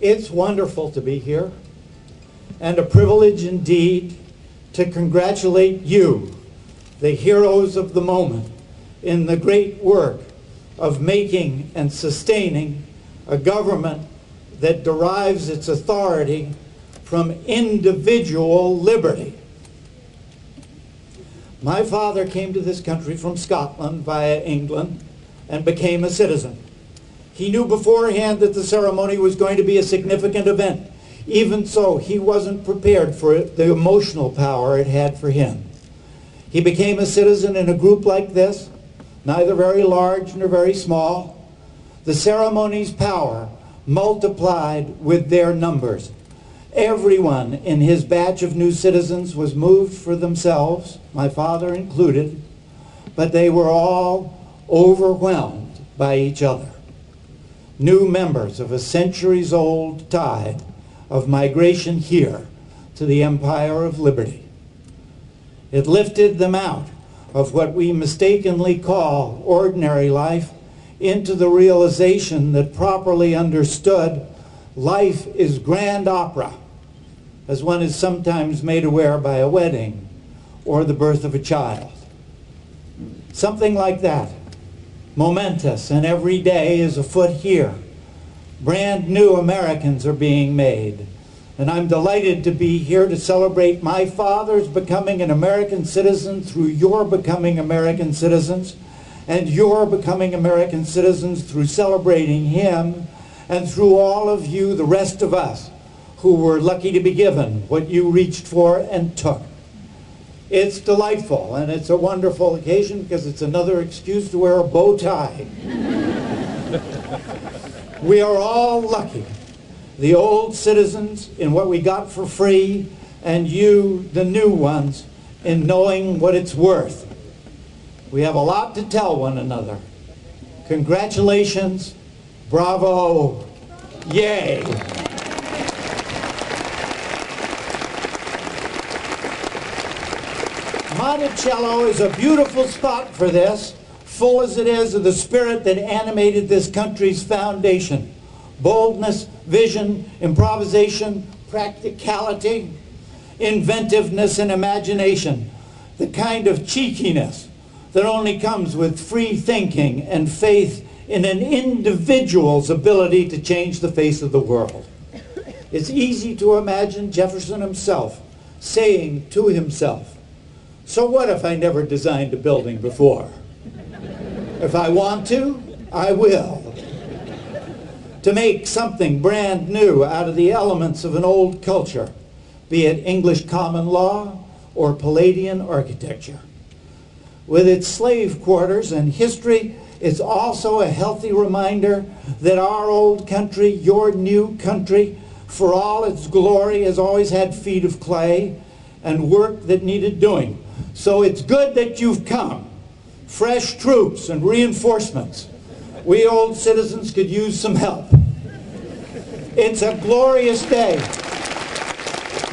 It's wonderful to be here and a privilege indeed to congratulate you, the heroes of the moment, in the great work of making and sustaining a government that derives its authority from individual liberty. My father came to this country from Scotland via England and became a citizen. He knew beforehand that the ceremony was going to be a significant event. Even so, he wasn't prepared for it, the emotional power it had for him. He became a citizen in a group like this, neither very large nor very small. The ceremony's power multiplied with their numbers. Everyone in his batch of new citizens was moved for themselves, my father included, but they were all overwhelmed by each other. New members of a centuries old tide of migration here to the Empire of Liberty. It lifted them out of what we mistakenly call ordinary life into the realization that properly understood, life is grand opera, as one is sometimes made aware by a wedding or the birth of a child. Something like that, momentous, and every day is afoot here. Brand new Americans are being made. And I'm delighted to be here to celebrate my father's becoming an American citizen through your becoming American citizens and your becoming American citizens through celebrating him and through all of you, the rest of us, who were lucky to be given what you reached for and took. It's delightful and it's a wonderful occasion because it's another excuse to wear a bow tie. we are all lucky. The old citizens in what we got for free, and you, the new ones, in knowing what it's worth. We have a lot to tell one another. Congratulations, bravo, yay. Monticello is a beautiful spot for this, full as it is of the spirit that animated this country's foundation. Boldness, vision, improvisation, practicality, inventiveness, and imagination. The kind of cheekiness that only comes with free thinking and faith in an individual's ability to change the face of the world. It's easy to imagine Jefferson himself saying to himself, so what if I never designed a building before? If I want to, I will. To make something brand new out of the elements of an old culture, be it English common law or Palladian architecture. With its slave quarters and history, it's also a healthy reminder that our old country, your new country, for all its glory, has always had feet of clay and work that needed doing. So it's good that you've come. Fresh troops and reinforcements. We old citizens could use some help. It's a glorious day.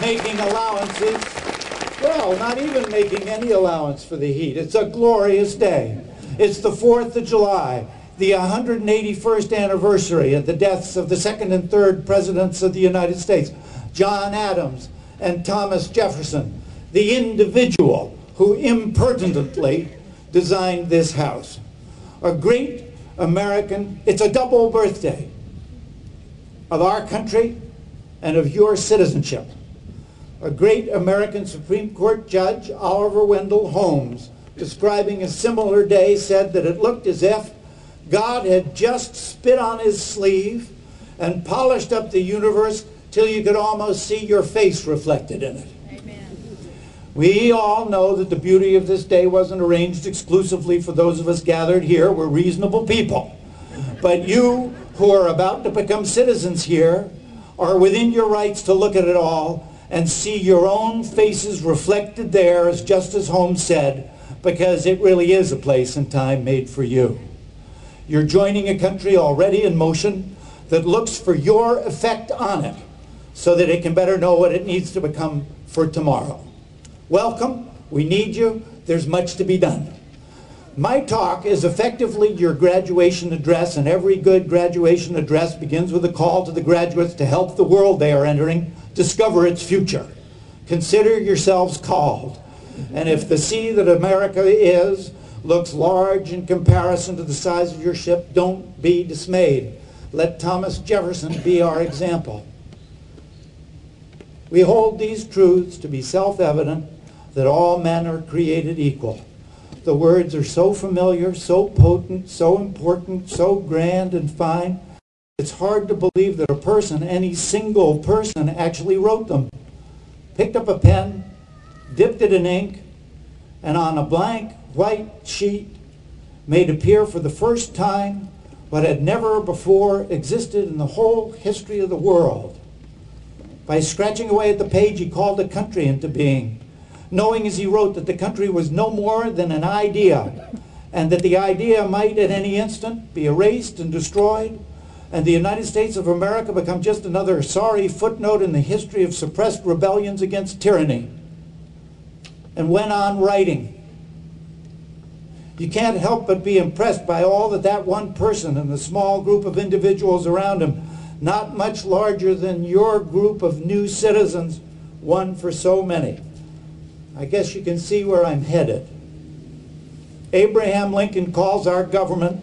Making allowances, well, not even making any allowance for the heat. It's a glorious day. It's the 4th of July, the 181st anniversary of the deaths of the second and third presidents of the United States, John Adams and Thomas Jefferson, the individual who impertinently designed this house. A great American, it's a double birthday of our country and of your citizenship. A great American Supreme Court Judge, Oliver Wendell Holmes, describing a similar day, said that it looked as if God had just spit on his sleeve and polished up the universe till you could almost see your face reflected in it. We all know that the beauty of this day wasn't arranged exclusively for those of us gathered here. We're reasonable people. But you who are about to become citizens here are within your rights to look at it all and see your own faces reflected there, as Justice Holmes said, because it really is a place and time made for you. You're joining a country already in motion that looks for your effect on it so that it can better know what it needs to become for tomorrow. Welcome. We need you. There's much to be done. My talk is effectively your graduation address, and every good graduation address begins with a call to the graduates to help the world they are entering discover its future. Consider yourselves called. And if the sea that America is looks large in comparison to the size of your ship, don't be dismayed. Let Thomas Jefferson be our example. We hold these truths to be self-evident that all men are created equal. The words are so familiar, so potent, so important, so grand and fine. It's hard to believe that a person, any single person, actually wrote them. Picked up a pen, dipped it in ink, and on a blank white sheet made appear for the first time what had never before existed in the whole history of the world. By scratching away at the page, he called a country into being knowing as he wrote that the country was no more than an idea, and that the idea might at any instant be erased and destroyed, and the United States of America become just another sorry footnote in the history of suppressed rebellions against tyranny. And went on writing. You can't help but be impressed by all that that one person and the small group of individuals around him, not much larger than your group of new citizens, won for so many. I guess you can see where I'm headed. Abraham Lincoln calls our government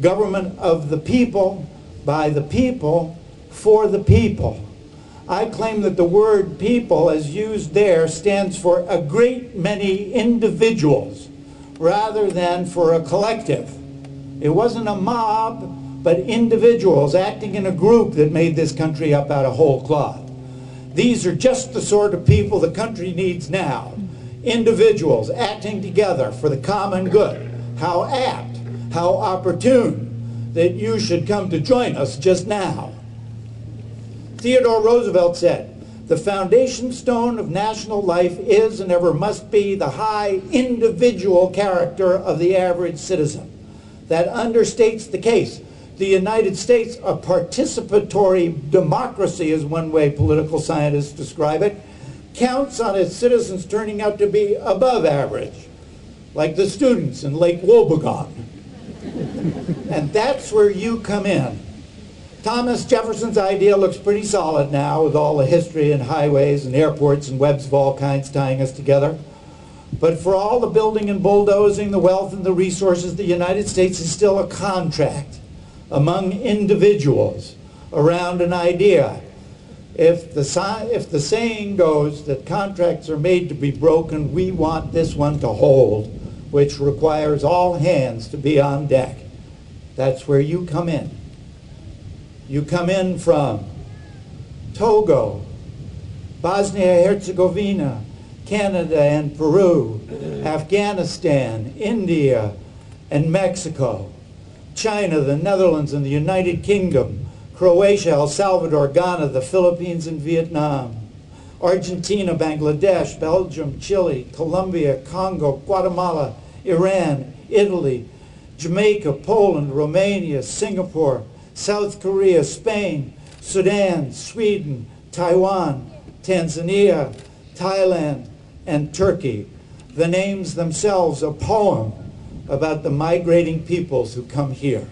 government of the people, by the people, for the people. I claim that the word people, as used there, stands for a great many individuals rather than for a collective. It wasn't a mob, but individuals acting in a group that made this country up out of whole cloth. These are just the sort of people the country needs now. Individuals acting together for the common good. How apt, how opportune that you should come to join us just now. Theodore Roosevelt said, the foundation stone of national life is and ever must be the high individual character of the average citizen. That understates the case the United States, a participatory democracy is one way political scientists describe it, counts on its citizens turning out to be above average, like the students in Lake Wobegon. and that's where you come in. Thomas Jefferson's idea looks pretty solid now with all the history and highways and airports and webs of all kinds tying us together. But for all the building and bulldozing, the wealth and the resources, the United States is still a contract among individuals around an idea. If the, if the saying goes that contracts are made to be broken, we want this one to hold, which requires all hands to be on deck. That's where you come in. You come in from Togo, Bosnia-Herzegovina, Canada and Peru, Afghanistan, India, and Mexico. China, the Netherlands, and the United Kingdom, Croatia, El Salvador, Ghana, the Philippines, and Vietnam, Argentina, Bangladesh, Belgium, Chile, Colombia, Congo, Guatemala, Iran, Italy, Jamaica, Poland, Romania, Singapore, South Korea, Spain, Sudan, Sweden, Taiwan, Tanzania, Thailand, and Turkey. The names themselves a poem about the migrating peoples who come here.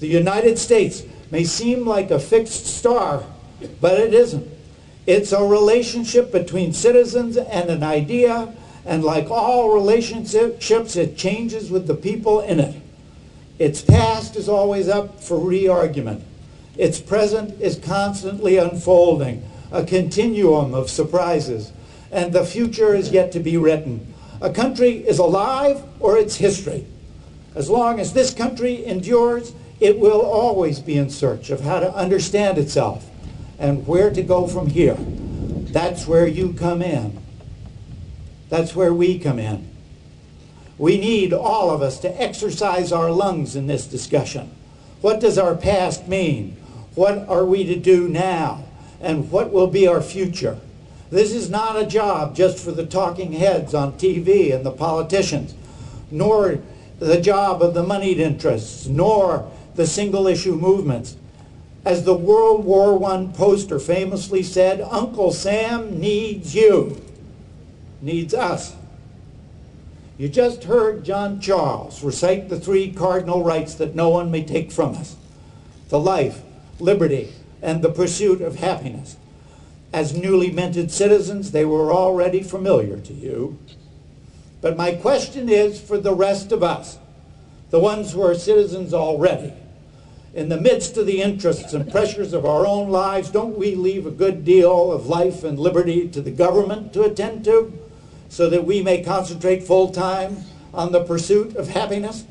The United States may seem like a fixed star, but it isn't. It's a relationship between citizens and an idea, and like all relationships, it changes with the people in it. Its past is always up for re-argument. Its present is constantly unfolding, a continuum of surprises, and the future is yet to be written. A country is alive or it's history. As long as this country endures, it will always be in search of how to understand itself and where to go from here. That's where you come in. That's where we come in. We need all of us to exercise our lungs in this discussion. What does our past mean? What are we to do now? And what will be our future? This is not a job just for the talking heads on TV and the politicians, nor the job of the moneyed interests, nor the single issue movements. As the World War I poster famously said, Uncle Sam needs you, needs us. You just heard John Charles recite the three cardinal rights that no one may take from us the life, liberty, and the pursuit of happiness. As newly minted citizens, they were already familiar to you. But my question is for the rest of us, the ones who are citizens already. In the midst of the interests and pressures of our own lives, don't we leave a good deal of life and liberty to the government to attend to so that we may concentrate full time on the pursuit of happiness?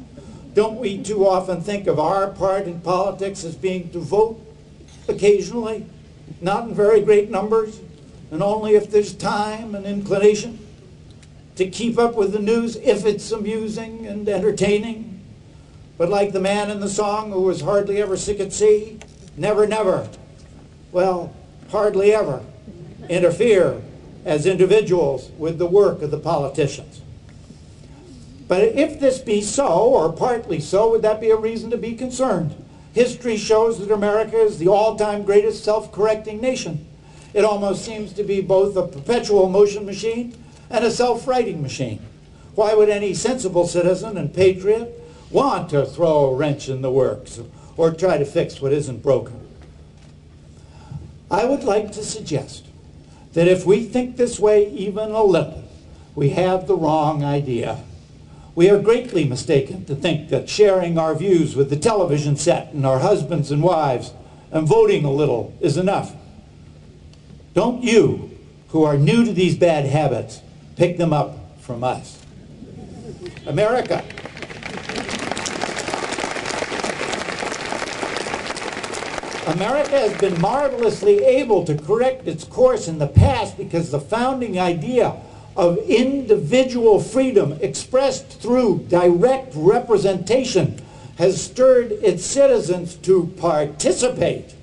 Don't we too often think of our part in politics as being to vote occasionally, not in very great numbers, and only if there's time and inclination? To keep up with the news if it's amusing and entertaining? But like the man in the song who was hardly ever sick at sea, never, never, well, hardly ever interfere as individuals with the work of the politicians. But if this be so, or partly so, would that be a reason to be concerned? History shows that America is the all-time greatest self-correcting nation. It almost seems to be both a perpetual motion machine and a self-righting machine. Why would any sensible citizen and patriot want to throw a wrench in the works or try to fix what isn't broken? I would like to suggest that if we think this way even a little, we have the wrong idea. We are greatly mistaken to think that sharing our views with the television set and our husbands and wives and voting a little is enough. Don't you, who are new to these bad habits, pick them up from us. America. America has been marvelously able to correct its course in the past because the founding idea of individual freedom expressed through direct representation has stirred its citizens to participate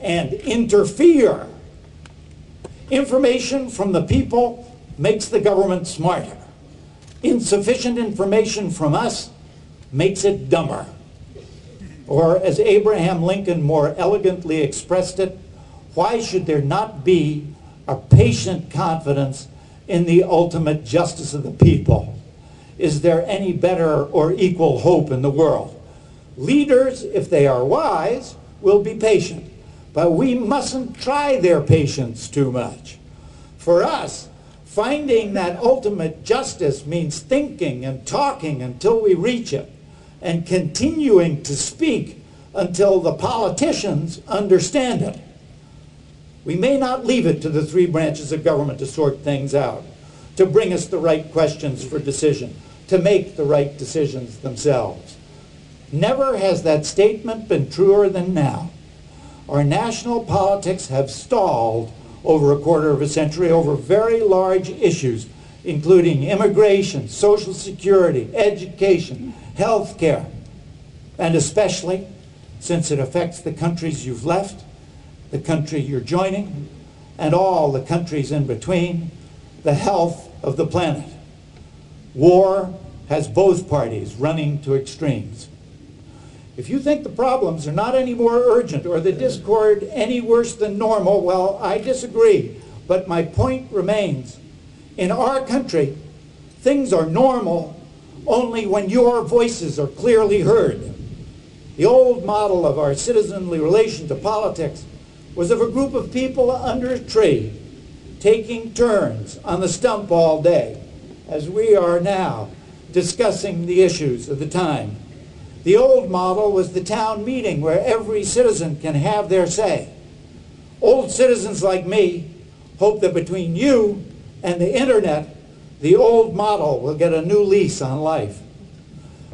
and interfere. Information from the people makes the government smarter. Insufficient information from us makes it dumber. Or, as Abraham Lincoln more elegantly expressed it, why should there not be a patient confidence in the ultimate justice of the people. Is there any better or equal hope in the world? Leaders, if they are wise, will be patient. But we mustn't try their patience too much. For us, finding that ultimate justice means thinking and talking until we reach it and continuing to speak until the politicians understand it. We may not leave it to the three branches of government to sort things out, to bring us the right questions for decision, to make the right decisions themselves. Never has that statement been truer than now. Our national politics have stalled over a quarter of a century over very large issues, including immigration, social security, education, health care, and especially, since it affects the countries you've left, the country you're joining, and all the countries in between, the health of the planet. War has both parties running to extremes. If you think the problems are not any more urgent or the discord any worse than normal, well, I disagree. But my point remains. In our country, things are normal only when your voices are clearly heard. The old model of our citizenly relation to politics was of a group of people under a tree taking turns on the stump all day, as we are now discussing the issues of the time. The old model was the town meeting where every citizen can have their say. Old citizens like me hope that between you and the internet, the old model will get a new lease on life.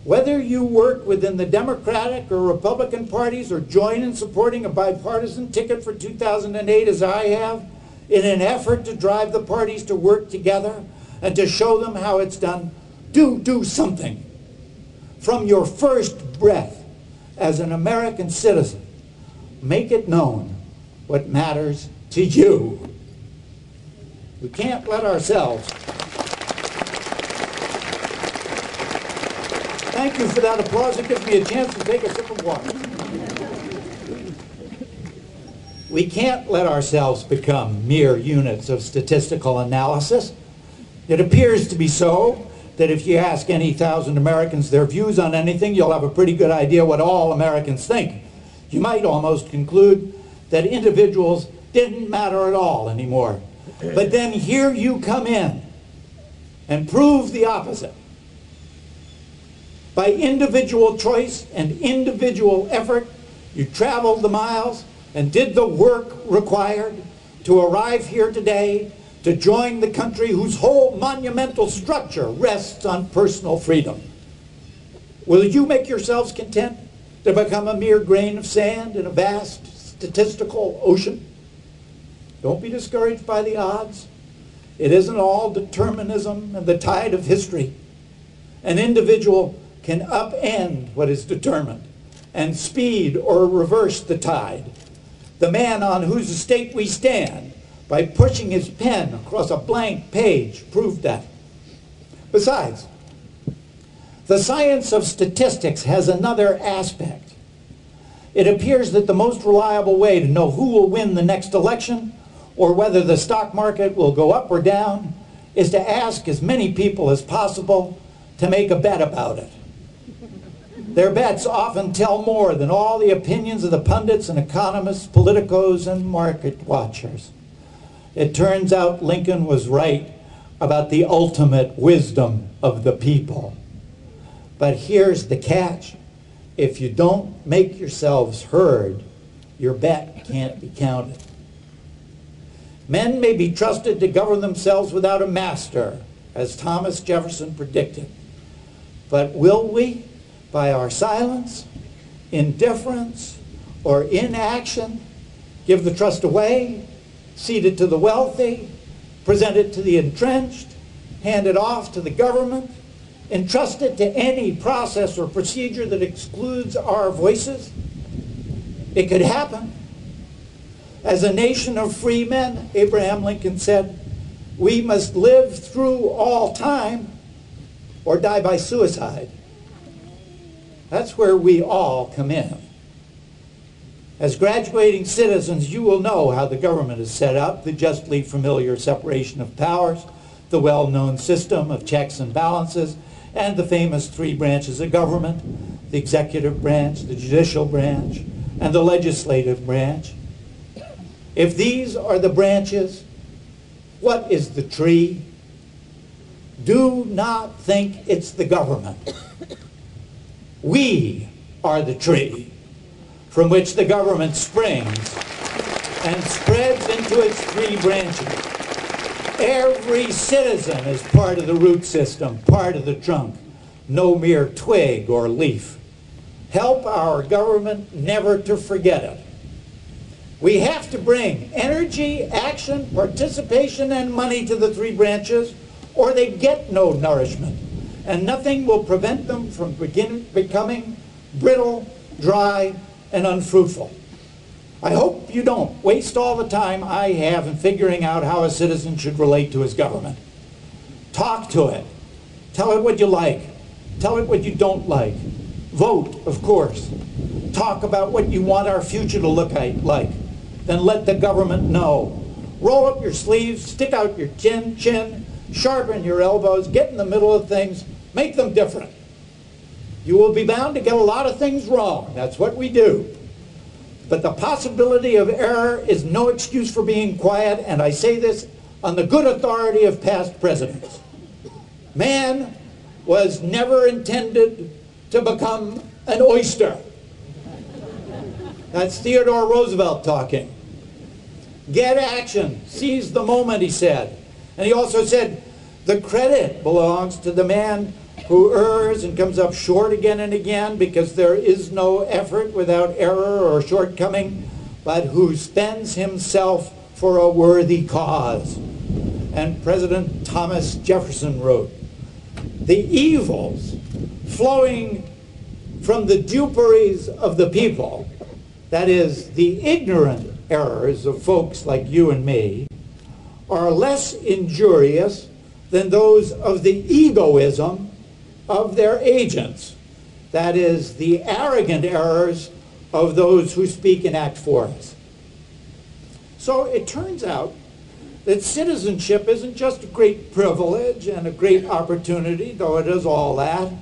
Whether you work within the Democratic or Republican parties or join in supporting a bipartisan ticket for 2008 as I have, in an effort to drive the parties to work together and to show them how it's done, do do something. From your first breath as an American citizen, make it known what matters to you. We can't let ourselves Thank you for that applause. It gives me a chance to take a sip of water. We can't let ourselves become mere units of statistical analysis. It appears to be so, that if you ask any thousand Americans their views on anything, you'll have a pretty good idea what all Americans think. You might almost conclude that individuals didn't matter at all anymore. But then here you come in and prove the opposite. By individual choice and individual effort, you traveled the miles and did the work required to arrive here today to join the country whose whole monumental structure rests on personal freedom. Will you make yourselves content to become a mere grain of sand in a vast statistical ocean? Don't be discouraged by the odds. It isn't all determinism and the tide of history. An individual can upend what is determined and speed or reverse the tide. The man on whose estate we stand, by pushing his pen across a blank page, proved that. Besides, the science of statistics has another aspect. It appears that the most reliable way to know who will win the next election or whether the stock market will go up or down is to ask as many people as possible to make a bet about it. Their bets often tell more than all the opinions of the pundits and economists, politicos, and market watchers. It turns out Lincoln was right about the ultimate wisdom of the people. But here's the catch. If you don't make yourselves heard, your bet can't be counted. Men may be trusted to govern themselves without a master, as Thomas Jefferson predicted. But will we? By our silence, indifference, or inaction, give the trust away, cede it to the wealthy, present it to the entrenched, hand it off to the government, entrust it to any process or procedure that excludes our voices? It could happen. As a nation of free men, Abraham Lincoln said, we must live through all time or die by suicide. That's where we all come in. As graduating citizens, you will know how the government is set up, the justly familiar separation of powers, the well-known system of checks and balances, and the famous three branches of government, the executive branch, the judicial branch, and the legislative branch. If these are the branches, what is the tree? Do not think it's the government. We are the tree from which the government springs and spreads into its three branches. Every citizen is part of the root system, part of the trunk, no mere twig or leaf. Help our government never to forget it. We have to bring energy, action, participation, and money to the three branches, or they get no nourishment and nothing will prevent them from begin, becoming brittle, dry, and unfruitful. I hope you don't waste all the time I have in figuring out how a citizen should relate to his government. Talk to it. Tell it what you like. Tell it what you don't like. Vote, of course. Talk about what you want our future to look like. Then let the government know. Roll up your sleeves, stick out your chin, chin, sharpen your elbows, get in the middle of things, Make them different. You will be bound to get a lot of things wrong. That's what we do. But the possibility of error is no excuse for being quiet, and I say this on the good authority of past presidents. Man was never intended to become an oyster. That's Theodore Roosevelt talking. Get action. Seize the moment, he said. And he also said, the credit belongs to the man who errs and comes up short again and again because there is no effort without error or shortcoming, but who spends himself for a worthy cause. And President Thomas Jefferson wrote, the evils flowing from the duperies of the people, that is, the ignorant errors of folks like you and me, are less injurious than those of the egoism of their agents. That is, the arrogant errors of those who speak and act for us. So it turns out that citizenship isn't just a great privilege and a great opportunity, though it is all that.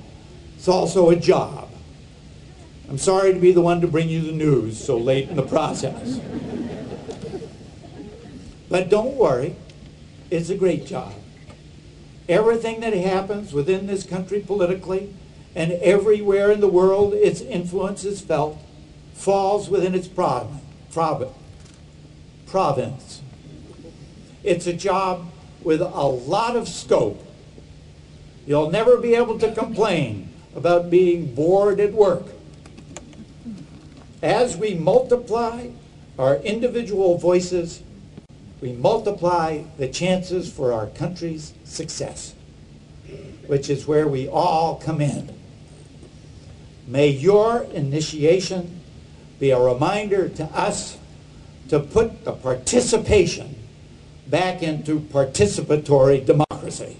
It's also a job. I'm sorry to be the one to bring you the news so late in the process. But don't worry, it's a great job. Everything that happens within this country politically and everywhere in the world its influence is felt falls within its province. province. It's a job with a lot of scope. You'll never be able to complain about being bored at work. As we multiply our individual voices, we multiply the chances for our country's success, which is where we all come in. May your initiation be a reminder to us to put the participation back into participatory democracy.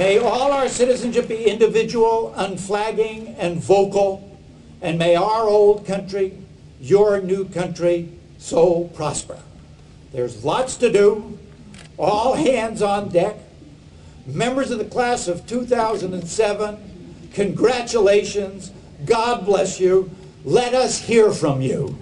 May all our citizenship be individual, unflagging, and vocal, and may our old country, your new country, so prosper. There's lots to do, all hands on deck. Members of the class of 2007, congratulations. God bless you. Let us hear from you.